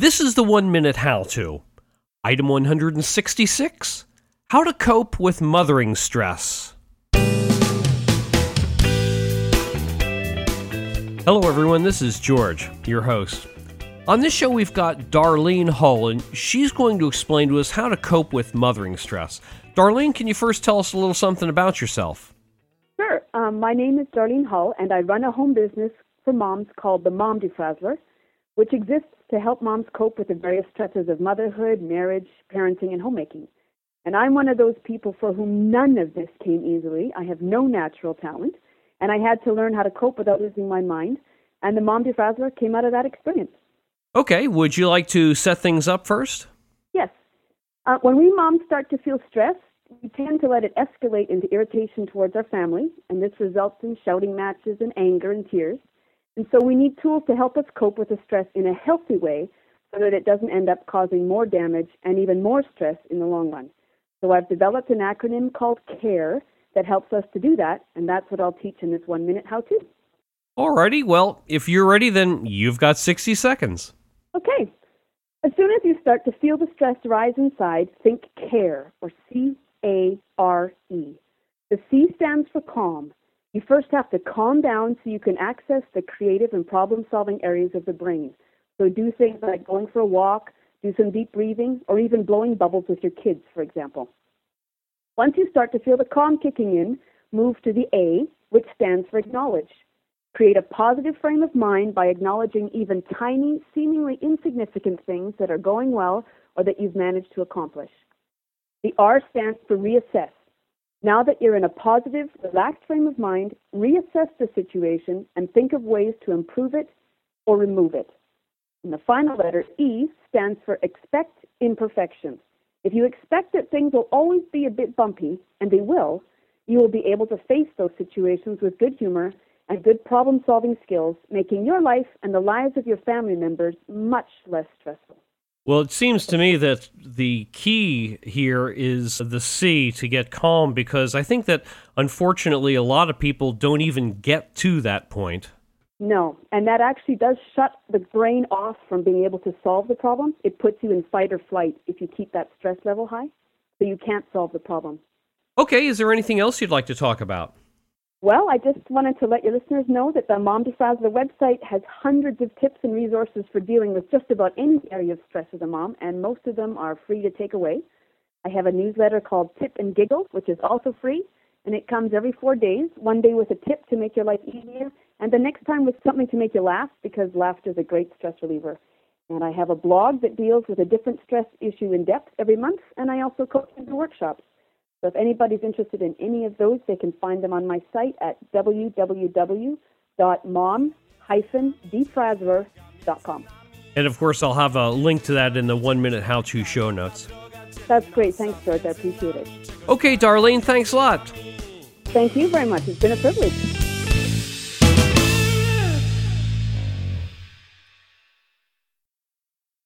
This is the one minute how to. Item 166 How to cope with mothering stress. Hello, everyone. This is George, your host. On this show, we've got Darlene Hull, and she's going to explain to us how to cope with mothering stress. Darlene, can you first tell us a little something about yourself? Sure. Um, my name is Darlene Hull, and I run a home business for moms called the Mom Defrazzler, which exists to help moms cope with the various stresses of motherhood, marriage, parenting, and homemaking. And I'm one of those people for whom none of this came easily. I have no natural talent, and I had to learn how to cope without losing my mind. And the Mom Defrazzler came out of that experience. Okay, would you like to set things up first? Yes. Uh, when we moms start to feel stress, we tend to let it escalate into irritation towards our family, and this results in shouting matches and anger and tears. And so we need tools to help us cope with the stress in a healthy way so that it doesn't end up causing more damage and even more stress in the long run. So I've developed an acronym called CARE that helps us to do that, and that's what I'll teach in this one minute how to. Alrighty, well, if you're ready, then you've got 60 seconds. Okay. As soon as you start to feel the stress rise inside, think CARE, or C A R E. The C stands for calm. You first have to calm down so you can access the creative and problem solving areas of the brain. So do things like going for a walk, do some deep breathing, or even blowing bubbles with your kids, for example. Once you start to feel the calm kicking in, move to the A, which stands for acknowledge. Create a positive frame of mind by acknowledging even tiny, seemingly insignificant things that are going well or that you've managed to accomplish. The R stands for reassess. Now that you're in a positive, relaxed frame of mind, reassess the situation and think of ways to improve it or remove it. And the final letter, E, stands for expect imperfections. If you expect that things will always be a bit bumpy, and they will, you will be able to face those situations with good humor and good problem solving skills, making your life and the lives of your family members much less stressful. Well, it seems to me that the key here is the C to get calm because I think that unfortunately a lot of people don't even get to that point. No, and that actually does shut the brain off from being able to solve the problem. It puts you in fight or flight if you keep that stress level high, so you can't solve the problem. Okay, is there anything else you'd like to talk about? Well, I just wanted to let your listeners know that the Mom Defrazzler website has hundreds of tips and resources for dealing with just about any area of stress as a mom, and most of them are free to take away. I have a newsletter called Tip and Giggle, which is also free, and it comes every four days, one day with a tip to make your life easier, and the next time with something to make you laugh, because laughter is a great stress reliever. And I have a blog that deals with a different stress issue in depth every month, and I also coach in workshops. So if anybody's interested in any of those, they can find them on my site at www.mom-defrazzler.com. And of course, I'll have a link to that in the one minute how to show notes. That's great. Thanks, George. I appreciate it. Okay, Darlene, thanks a lot. Thank you very much. It's been a privilege.